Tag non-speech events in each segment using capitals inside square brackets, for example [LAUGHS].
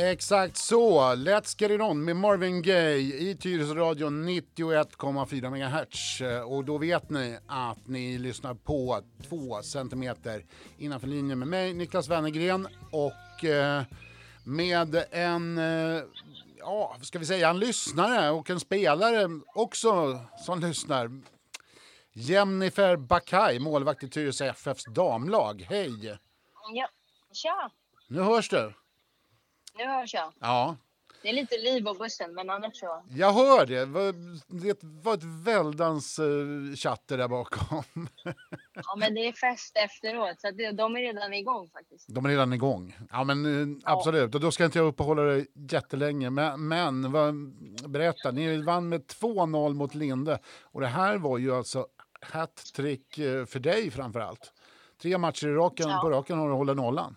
Exakt så. Let's get it on med Marvin Gaye i Tyresöradion 91,4 MHz. Och då vet ni att ni lyssnar på två centimeter innanför linjen med mig, Niklas Wennergren och eh, med en, eh, ja, ska vi säga, en lyssnare och en spelare också som lyssnar. Jennifer Bakay, målvakt i Tyresö FFs damlag. Hej! Ja, tja! Nu hörs du. Nu hörs jag. Ja. Det är lite liv på bussen, men annars så. Jag hör det. Det var ett väldans uh, chatter där bakom. [LAUGHS] ja, men det är fest efteråt, så det, de är redan igång faktiskt. De är redan igång. Ja, men uh, absolut. Och då ska inte jag uppehålla dig jättelänge. Men, men vad, berätta, ni vann med 2-0 mot Linde. Och det här var ju alltså hattrick uh, för dig framför allt. Tre matcher i raken, ja. på raken har du hållit nollan.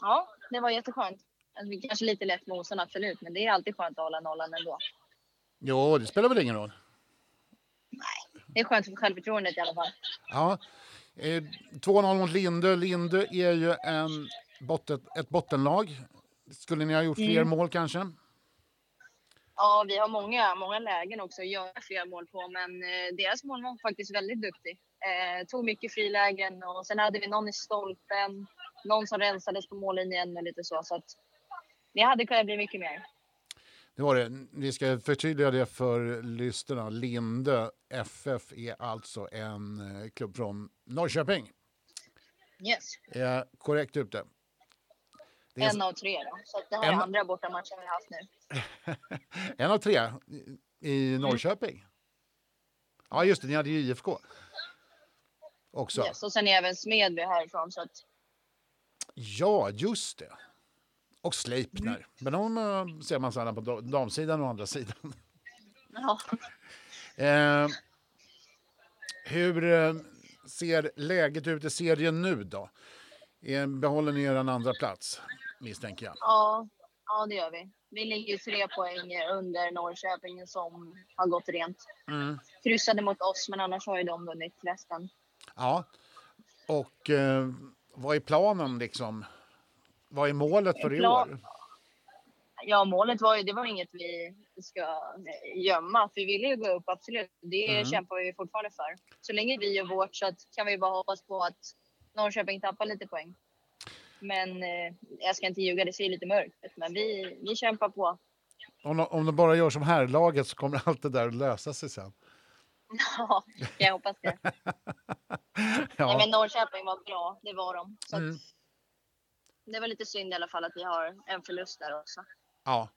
Ja, det var jätteskönt. Alltså, kanske lite lätt motstånd, absolut, men det är alltid skönt att hålla nollan ändå. Jo, det spelar väl ingen roll? Nej, det är skönt för självförtroendet i alla fall. Ja. Eh, 2-0 mot Lindö. Lindö är ju en botten, ett bottenlag. Skulle ni ha gjort fler mm. mål kanske? Ja, vi har många, många lägen också att göra fler mål på, men eh, deras mål var faktiskt väldigt duktig. Eh, tog mycket frilägen och sen hade vi någon i stolpen någon som rensades på mållinjen och lite så. Så att det hade kunnat bli mycket mer. Det var det. Vi ska förtydliga det för lyssnarna. Linde FF är alltså en eh, klubb från Norrköping. Yes. Är korrekt ute? Det är en av tre då. Så det här en... är andra bortamatchen vi har haft nu. [LAUGHS] en av tre i Norrköping? Mm. Ja, just det. Ni hade ju IFK. Också. Yes, och sen är även Smedby härifrån. Så att Ja, just det. Och Sleipner. Mm. Men de uh, ser man sällan på damsidan och andra sidan. [LAUGHS] Ja. eh, hur eh, ser läget ut i serien nu då? Eh, behåller ni er andra plats misstänker jag? Ja, ja, det gör vi. Vi ligger tre poäng under Norrköping som har gått rent. Mm. Kryssade mot oss, men annars har ju de vunnit resten. Ja, och eh, vad är planen liksom? Vad är målet för i år? Ja, målet var ju, det var inget vi ska gömma. För vi ville ju gå upp, absolut. Det mm. kämpar vi fortfarande för. Så länge vi gör vårt så att, kan vi bara hoppas på att Norrköping tappar lite poäng. Men eh, jag ska inte ljuga, det ser lite mörkt ut. Men vi, vi kämpar på. Om, om de bara gör som här laget så kommer allt det där att lösa sig sen. [LAUGHS] Ja, jag hoppas det. [LAUGHS] ja. Nej, men Norrköping var bra, det var de. Så mm. Det var lite synd i alla fall att vi har en förlust där också. Ja.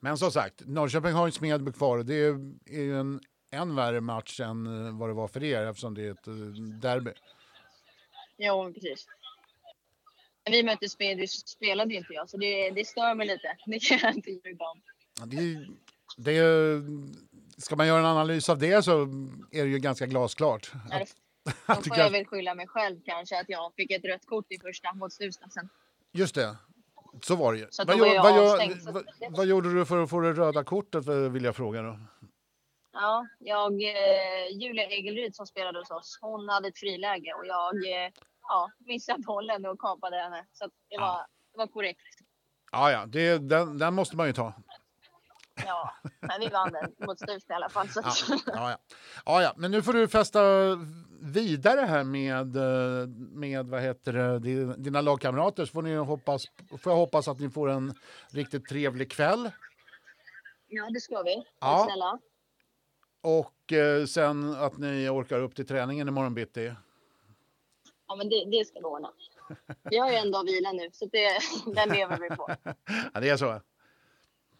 Men som sagt, Norrköping har ju Smedby kvar och det är ju en än värre match än eh, vad det var för er eftersom det är ett eh, derby. Jo, precis. Vi mötte Smedby spelade inte jag, så det, det stör mig lite. Det kan jag inte ljuga om. Det, det, ska man göra en analys av det så är det ju ganska glasklart. Att, [LAUGHS] då får jag väl skylla mig själv kanske att jag fick ett rött kort i första mot Stuvstasen. Just det. Så var det ju. Vad, vad, vad, vad, gjorde du för att få det röda kortet vill jag fråga då? Ja, jag, eh, Julia Egelryd som spelade hos oss, hon hade ett friläge och jag eh, ja, missade bollen och kapade henne. Så det, var, ja. det var korrekt. Ja, ja, det, den, den måste man ju ta. Ja, men vi vann den mot Stuvsta i alla fall. Så. Ja, ja, ja. ja, ja. Men nu får du fästa vidare här med, med vad heter det, dina lagkamrater. Så får, ni hoppas, får jag hoppas att ni får en riktigt trevlig kväll. Ja, det ska vi. Ja. Snälla. Och eh, sen att ni orkar upp till träningen imorgon bitti. Ja, men det, det ska vi ordna. Vi har ju en dag vila nu, så det, den lever vi på. [LAUGHS] Ja, det är så.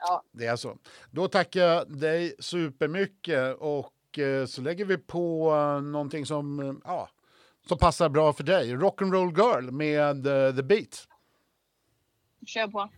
Ja. Det är så. Då tackar jag dig supermycket och eh, så lägger vi på eh, någonting som, eh, ja, som passar bra för dig. Rock'n'roll girl med The Beat. Kör på.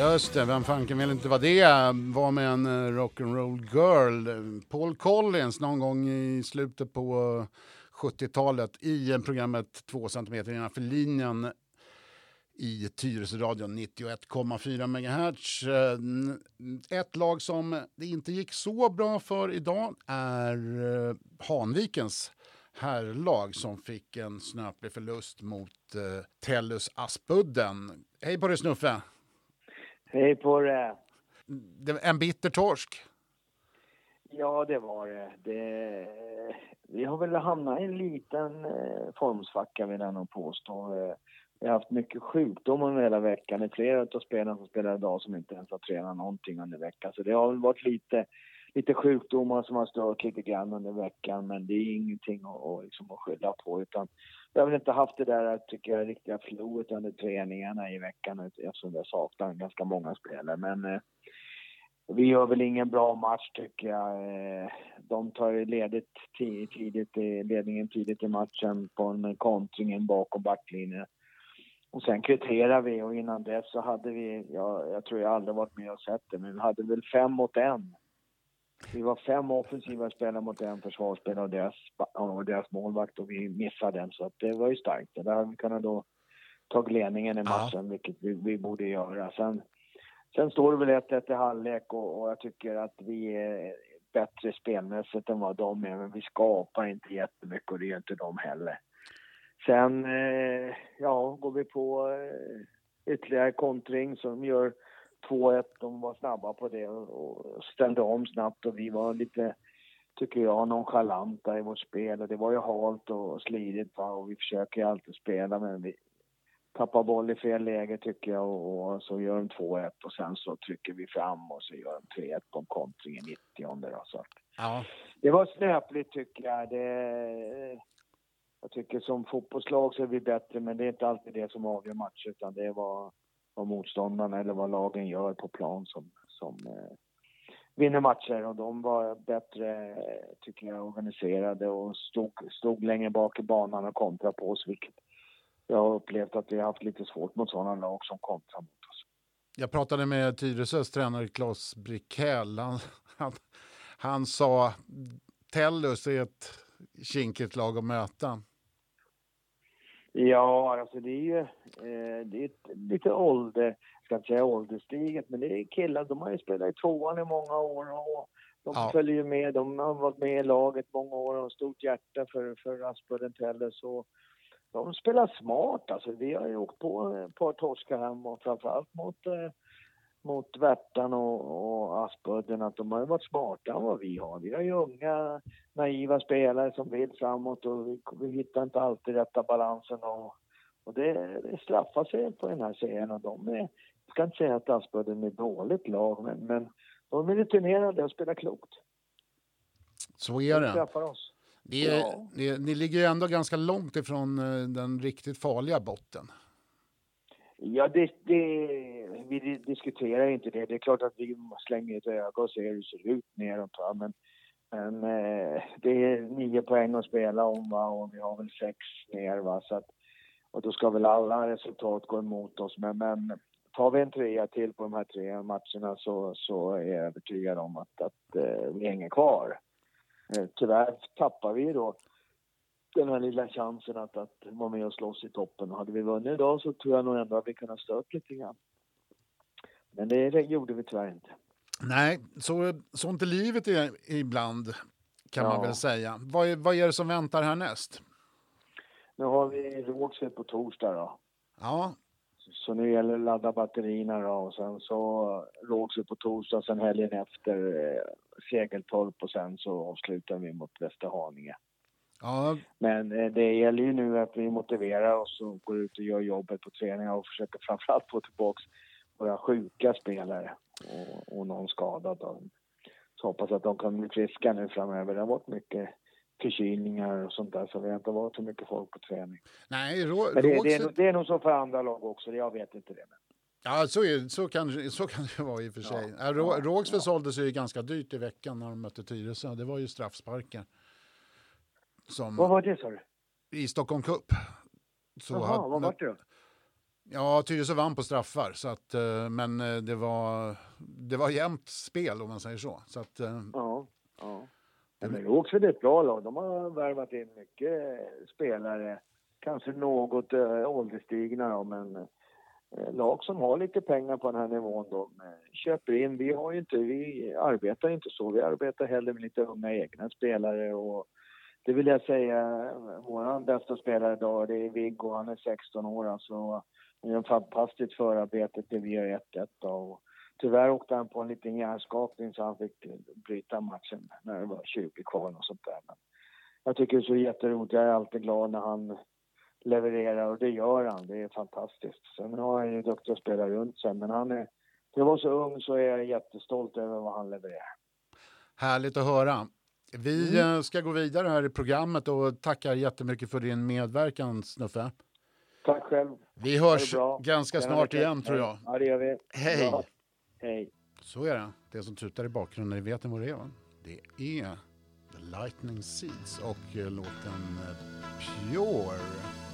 Just det, vem fanken vill inte vara det? Var med en eh, rock'n'roll girl. Paul Collins någon gång i slutet på eh, 70-talet i eh, programmet 2 cm innanför linjen i Tyresöradion 91,4 MHz. Ett lag som det inte gick så bra för idag är Hanvikens herrlag som fick en snöplig förlust mot Tellus Aspudden. Hej på dig Snuffe! Hej på dig! En bitter torsk. Ja, det var det. det. Vi har väl hamnat i en liten eh, formsvacka vill jag nog påstå. Eh, vi har haft mycket sjukdom under hela veckan. Det är flera av spelarna som spelar idag som inte ens har tränat någonting under veckan. Så det har varit lite, lite sjukdomar som har stört lite grann under veckan. Men det är ingenting att, att, liksom, att skylla på. Utan vi har väl inte haft det där, tycker jag, riktiga flowet under träningarna i veckan eftersom vi har saknat ganska många spelare. Men eh, vi gör väl ingen bra match tycker jag. Eh, de tar ledigt tidigt, ledningen tidigt i matchen på en kontringen bakom backlinjen. Och sen kvitterar vi och innan dess så hade vi, ja, jag tror jag aldrig varit med och sett det, men vi hade väl fem mot en. Vi var fem offensiva spelare mot en försvarsspelare och deras, och deras målvakt och vi missade den så det var ju starkt. Där hade vi kunnat då ta ledningen i matchen, ja. vilket vi, vi, borde göra. Sen, sen står det väl 1-1 i halvlek och, och jag tycker att vi är bättre spelmässigt än vad de är, men vi skapar inte jättemycket och det är inte de heller. Sen, eh, ja, går vi på eh, ytterligare kontring som gör 2-1. De var snabba på det och ställde om snabbt och vi var lite, tycker jag, nonchalanta i vårt spel. Och det var ju halt och slidigt va? och vi försöker ju alltid spela men vi tappar boll i fel läge tycker jag och, och så gör de 2-1 och sen så trycker vi fram och så gör de 3-1 på en kontring i 90 då, så. Ja. Det var snöpligt tycker jag. Det, jag tycker som fotbollslag så är vi bättre, men det är inte alltid det som avgör matcher, utan det är vad, motståndarna eller vad lagen gör på plan som, som eh, vinner matcher. Och de var bättre, eh, tycker jag, organiserade och stod, stod längre bak i banan och kontrade på oss, vilket jag har upplevt att vi har haft lite svårt mot sådana lag som kontrar mot oss. Jag pratade med Tyresös tränare Claes Brickell. Han, han, han sa Tellus är ett kinkigt lag att möta. Ja, alltså det är ju eh, det är ett, lite ålder, jag ska inte säga ålderstiget, men det är killar, de har ju spelat i tvåan i många år och de ja. följer ju med, de har varit med i laget många år och har stort hjärta för, för Aspudden Telles och de spelar smart alltså. Vi har ju åkt på ett par torskar hem och framförallt mot eh, mot Värtan och, och Aspudden att de har varit smartare än vad vi har. Vi har ju unga, naiva spelare som vill framåt och vi, vi hittar inte alltid rätta balansen och, och det, det straffar sig på den här serien och de är, jag ska inte säga att Aspudden är dåligt lag men, men de är rutinerade och spelar klokt. Så är det. De oss. Det är, ja. det, ni ligger ju ändå ganska långt ifrån eh, den riktigt farliga botten. Ja, det, det, vi diskuterar inte det. Det är klart att vi slänger ett öga och ser hur det ser ut neråt. Va? Men, men eh, det är nio poäng att spela om va? och vi har väl sex ner. Va? Så att, och då ska väl alla resultat gå emot oss. Men, men tar vi en trea till på de här tre matcherna så, så är jag övertygad om att, att eh, vi hänger kvar. Eh, tyvärr tappar vi då den här lilla chansen att, att vara med och slåss i toppen. hade vi vunnit idag så tror jag nog ändå att vi kunnat stört lite grann. Men det, gjorde vi tyvärr inte. Nej, så, sånt är livet ibland kan ja. man väl säga. Vad är, vad är det som väntar härnäst? Nu har vi Rågsved på torsdag då. Ja. Så nu gäller det att ladda batterierna då och sen så Rågsved på torsdag, sen helgen efter eh, Segeltorp och sen så avslutar vi mot Västerhaninge. Ja. Men eh, det gäller ju nu att vi motiverar oss och går ut och gör jobbet på träningar och försöker [LAUGHS] framförallt få tillbaka våra sjuka spelare och, och någon skadad. Så hoppas att de kan bli friska nu framöver. Det har varit mycket förkylningar och sånt där så vi har inte varit så mycket folk på träning. Nej, rå, Men det, det, är, det är nog så för andra lag också, jag vet inte det. Men. Ja, så, är, så, kan, så kan det vara i och för sig. Ja, Rå, ja, Rågsved ja. sålde sig ju ganska dyrt i veckan när de mötte Tyresö. Det var ju straffsparkar. Som, vad var det sa du? I Stockholm Cup. Så Jaha, vad var det då? Ja, Tyresö vann på straffar, så att, eh, men eh, det var, det var jämnt spel om man säger så. så att, eh, ja, ja. Men det är ett bra lag. De har värvat in mycket spelare. Kanske något äh, ålderstigna då, men äh, lag som har lite pengar på den här nivån de äh, köper in. Vi har inte, vi arbetar inte så. Vi arbetar hellre med lite unga egna spelare och det vill jag säga, vår bästa spelare idag det är Viggo, han är 16 år alltså. Han gör fantastiskt förarbete till vi gör 1-1 och tyvärr åkte han på en liten hjärnskakning så han fick bryta matchen när det var 20 kvar och sånt där. Men jag tycker det är så jätteroligt, jag är alltid glad när han levererar och det gör han, det är fantastiskt. Sen har han ju duktiga spelare runt sig men han är, När att vara så ung så är jag jättestolt över vad han levererar. Härligt att höra. Vi mm. Eh, ska gå vidare här i programmet och tackar jättemycket för din medverkan Snuffe. Tack själv. Vi hörs ganska snart igen tror jag. Ja, det gör vi. Hej. Bra. Hej. Så är det. Det som tutar i bakgrunden, ni vet ni vad det är va? Det är The Lightning Seeds och eh, låten eh, Pure.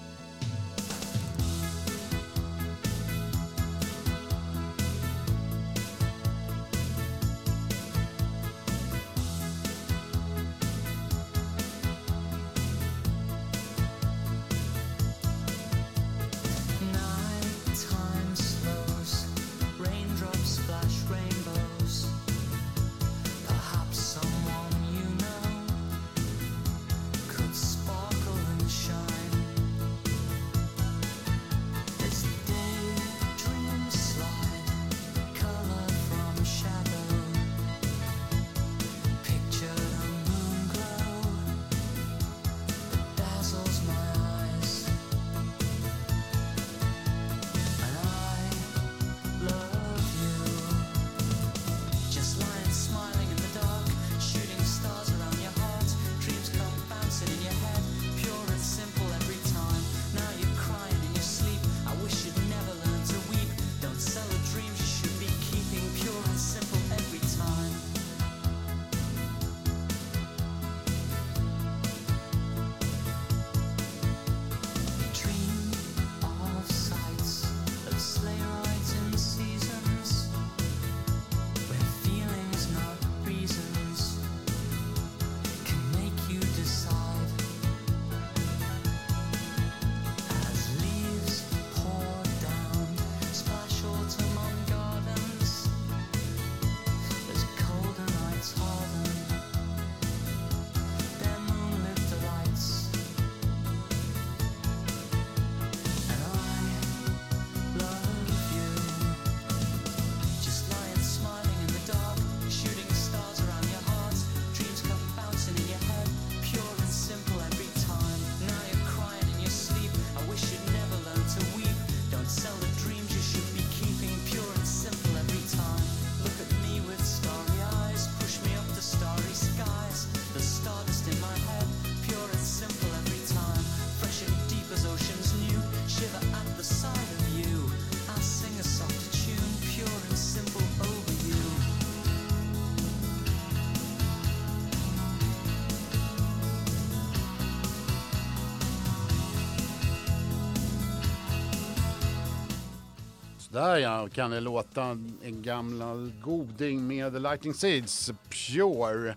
Där ja, kan det låta en gammal goding med Lightning Seeds, Pure.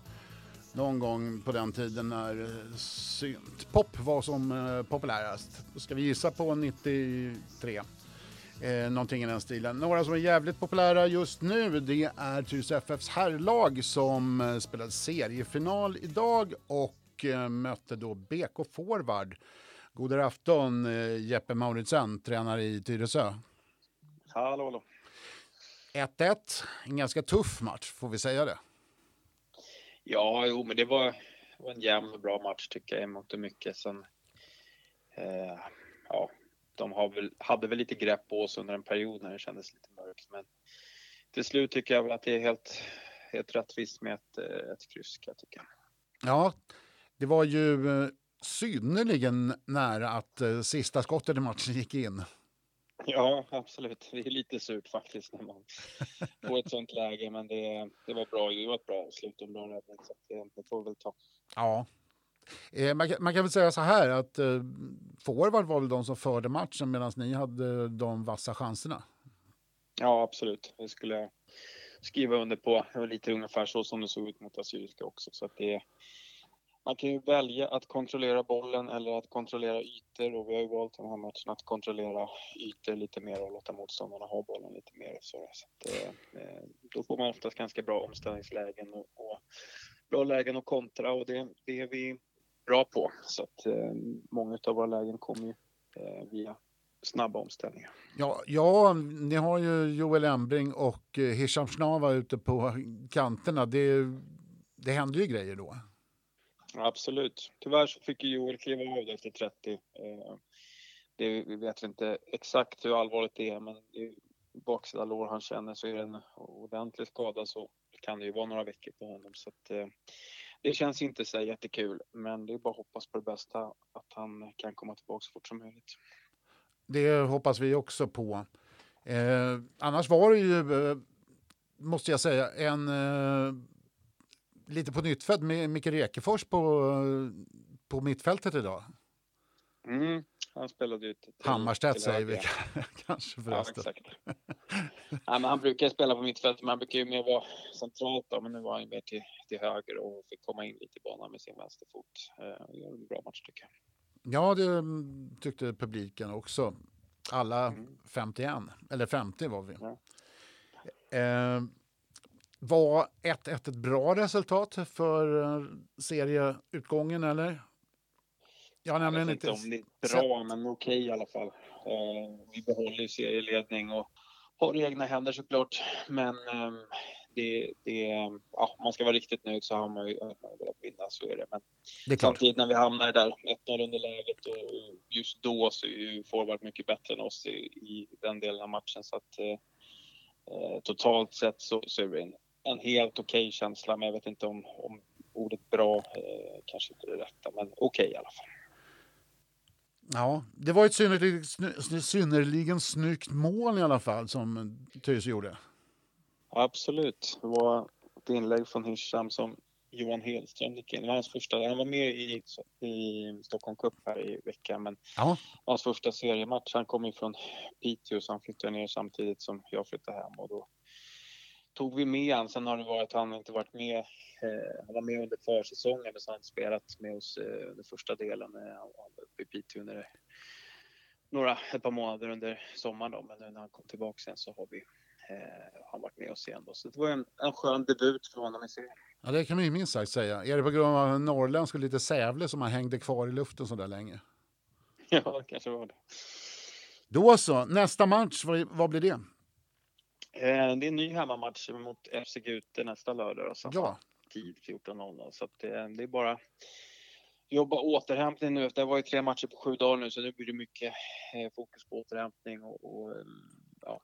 Någon gång på den tiden när syntpop var som eh, populärast. Ska vi gissa på 93. Eh, någonting i den stilen. Några som är jävligt populära just nu det är Tyresö FFs herrlag som eh, spelade seriefinal idag och eh, mötte då BK Forward. God afton eh, Jeppe Mauritsen, tränare i Tyresö. Hallå, hallå. 1-1, en ganska tuff match, får vi säga det? Ja, jo, men det var, var en jämn och bra match tycker jag, i mångt och mycket. Sen, eh, ja, de har väl, hade väl lite grepp på oss under en period när det kändes lite mörkt, men till slut tycker jag väl att det är helt, helt rättvist med ett, eh, ett kryss, jag tycka. Ja, det var ju eh, synnerligen nära att eh, sista skottet i matchen gick in. Ja, absolut. Det är lite surt faktiskt när man får ett sånt läge, men det, det var bra. Det var ett bra slut och en bra räddning, så det, det får vi väl ta. Ja, Eh, man, kan, man, kan väl säga så här att eh, forward var väl de som förde matchen medan ni hade de vassa chanserna. Ja, absolut. Det skulle jag skriva under på. Det var lite ungefär så som det såg ut mot Assyriska också. Så att det, man kan ju välja att kontrollera bollen eller att kontrollera ytor och vi har ju valt den här matchen att kontrollera ytor lite mer och låta motståndarna ha bollen lite mer. Så, så att, eh, eh, då får man oftast ganska bra omställningslägen och, och bra lägen att kontra och det, det är vi bra på. Så att eh, många av våra lägen kommer ju eh, via snabba omställningar. Ja, ja, ni har ju Joel Embring och eh, Hisham Shnava ute på kanterna. Det, det händer ju grejer då. Absolut. Tyvärr så fick ju Joel kliva av efter 30. Eh, det, vi vet inte exakt hur allvarligt det är, men i baksida lår han känner så är det en ordentlig skada så kan det ju vara några veckor på honom. Så att, eh, det känns inte så jättekul, men det är bara att hoppas på det bästa, att han kan komma tillbaka så fort som möjligt. Det hoppas vi också på. Eh, annars var det ju, eh, måste jag säga, en eh, lite på nytt med Micke Rekefors på, på mittfältet idag. Mm, han spelade till, Hammarstedt säger vi [LAUGHS] kanske förresten. Ja, exakt. [LAUGHS] ja, men han brukar spela på mittfältet, men han brukar ju mer vara centralt då, men nu var han mer till, till höger och fick komma in lite i banan med sin vänsterfot. Eh, gör en bra match tycker jag. Ja, det tyckte publiken också. Alla mm. 51, eller 50 var vi. Ja. Eh, var 1-1 ett bra resultat för eh, serieutgången eller? Jag har nämligen inte om det är bra, men okej okay, i alla fall. Eh, vi behåller serieledning och har egna händer såklart. Men eh, det, det, ja, man ska vara riktigt nöjd så har man ju velat vinna, så är det. Men det är samtidigt när vi hamnar där 1-0 under läget och just då så är ju forward mycket bättre än oss i, i den delen av matchen. Så att eh, eh totalt sett så, så är det en, en helt okej okay känsla, men jag vet inte om, om ordet bra eh, kanske inte är det rätta, men okej okay, i alla fall. Ja, det var ett synnerligen, synnerligen snyggt mål i alla fall som Tyresö gjorde. Absolut. Det var ett inlägg från Hisham som Johan Hedström gick in. Det var hans första, han var med i, i Stockholm Cup här i veckan, men ja. hans första seriematch. Han kom ju från Piteå så han flyttade ner samtidigt som jag flyttade hem och då tog vi med han. Sen har det varit, han inte varit med, eh, han var med under försäsongen men så har han spelat med oss eh, under första delen. Eh, han var uppe i Piteå under några, ett par månader under sommaren då, men nu när han kom tillbaka sen så har vi eh, han varit med oss igen då. Så det var en, en skön debut för honom i serien. Ja, det kan man ju minst sagt säga. Är det på grund av norrländsk och lite Sävle som han hängde kvar i luften så där länge? [LAUGHS] Ja, kanske var det. Då så, nästa match, vad, vad blir det? Eh, det är en ny hemmamatch mot FC Gute nästa lördag. Samma ja. tid 14.00. Så det, eh, det är bara jobba återhämtning nu. Det har varit tre matcher på sju dagar nu så nu blir det mycket eh, fokus på återhämtning och, och ja,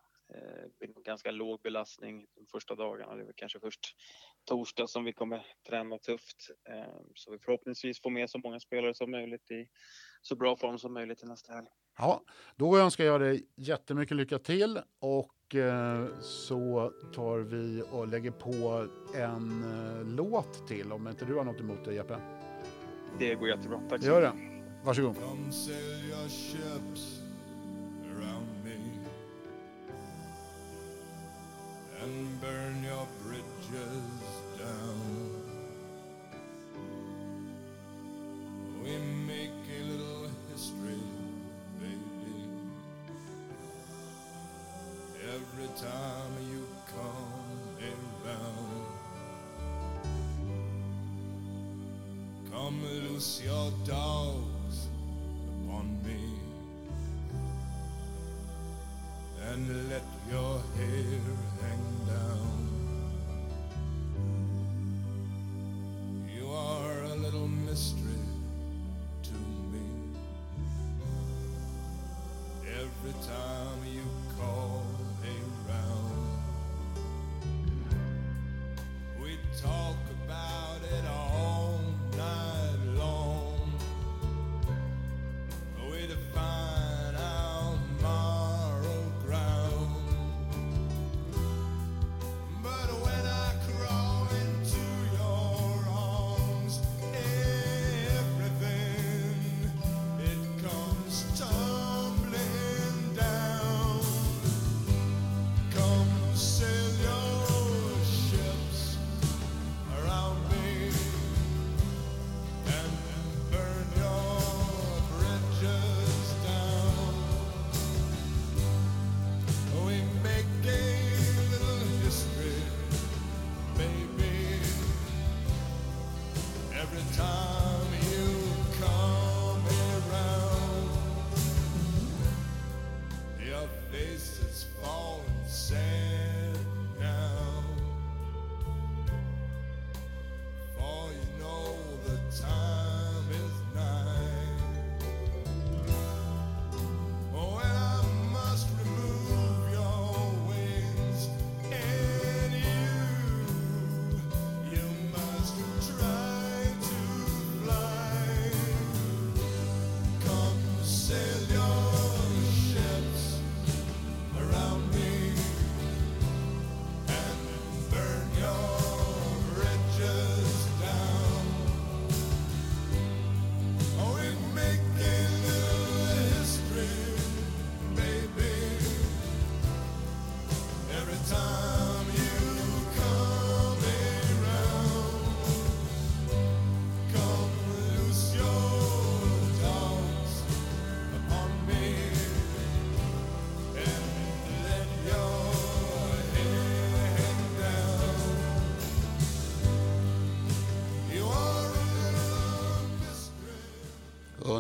det blir ganska låg belastning de första dagarna. Det är väl kanske först torsdag som vi kommer träna tufft. Så vi förhoppningsvis får med så många spelare som möjligt i så bra form som möjligt till nästa helg. Ja, då önskar jag dig jättemycket lycka till och eh, så tar vi och lägger på en eh, låt till om inte du har något emot det Jeppe. Det går jättebra, tack så Gör det. Varsågod. and burn your bridges time you come around. Come loose your dogs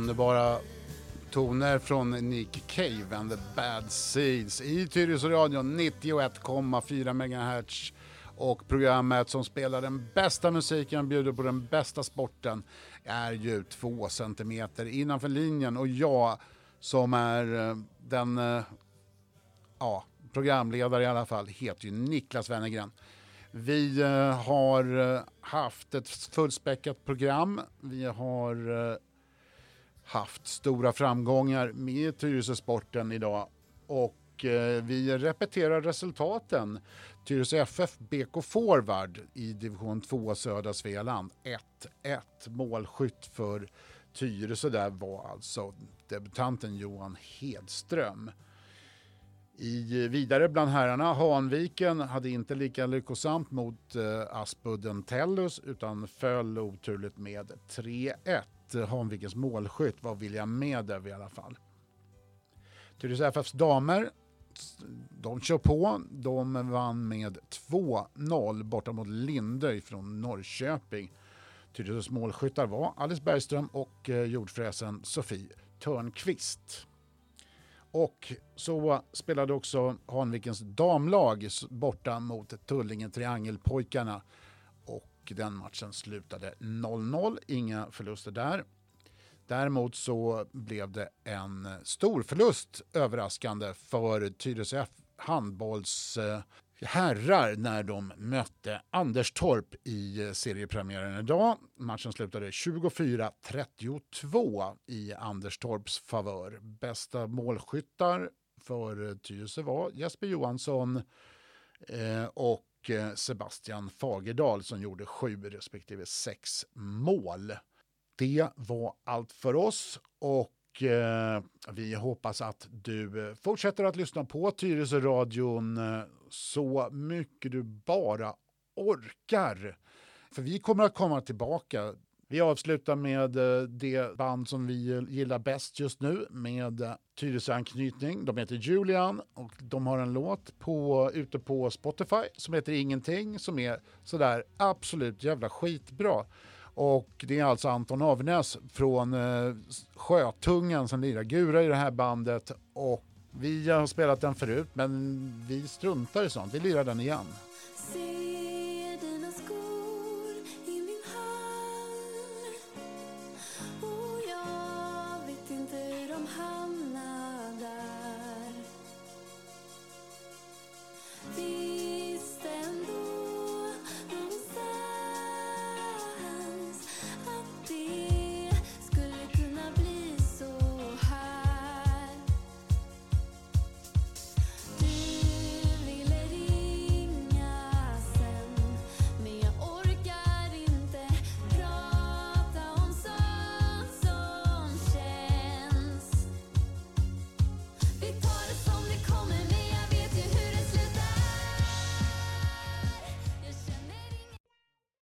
Underbara toner från Nick Cave and the Bad Seeds i Tyresöradion 91,4 MHz och programmet som spelar den bästa musiken och bjuder på den bästa sporten är ju två centimeter innanför linjen och jag som är eh, den eh, ja, programledare i alla fall heter ju Niklas Wennergren. Vi eh, har haft ett fullspäckat program. Vi har haft stora framgångar med Tyresö Sporten idag och eh, vi repeterar resultaten. Tyresö FF BK Forward i division 2 södra Svealand 1-1. Målskytt för Tyresö där var alltså debutanten Johan Hedström. I eh, vidare bland herrarna, Hanviken hade inte lika lyckosamt mot eh, Aspudden Tellus utan föll oturligt med 3-1. Eh, Hanvikens målskytt var William Medev i alla fall. Tyresö FFs damer, de kör på. De vann med 2-0 borta mot Lindö från Norrköping. Tyresös målskyttar var Alice Bergström och eh, jordfräsen Sofie Törnqvist. Och så spelade också Hanvikens damlag borta mot Tullinge Triangelpojkarna den matchen slutade 0-0, inga förluster där. Däremot så blev det en stor förlust överraskande för Tyresö handbolls eh, herrar när de mötte Anderstorp i eh, seriepremiären idag. Matchen slutade 24-32 i Anderstorps favör. Bästa målskyttar för eh, Tyresö var Jesper Johansson och och eh, Sebastian Fagerdal som gjorde sju respektive sex mål. Det var allt för oss och eh, vi hoppas att du eh, fortsätter att lyssna på Tyresö-radion så mycket du bara orkar. För vi kommer att komma tillbaka vi avslutar med eh, det band som vi eh, gillar bäst just nu med Tyresöanknytning. Tyresö-anknytning. De heter Julian och de har en låt på, ute på Spotify som heter Ingenting som är sådär absolut jävla skitbra. Och det är alltså Anton Avnäs från eh, Sjötungan som lirar gura i det här bandet. Och vi har spelat den förut men vi struntar i sånt, vi lirar den igen. See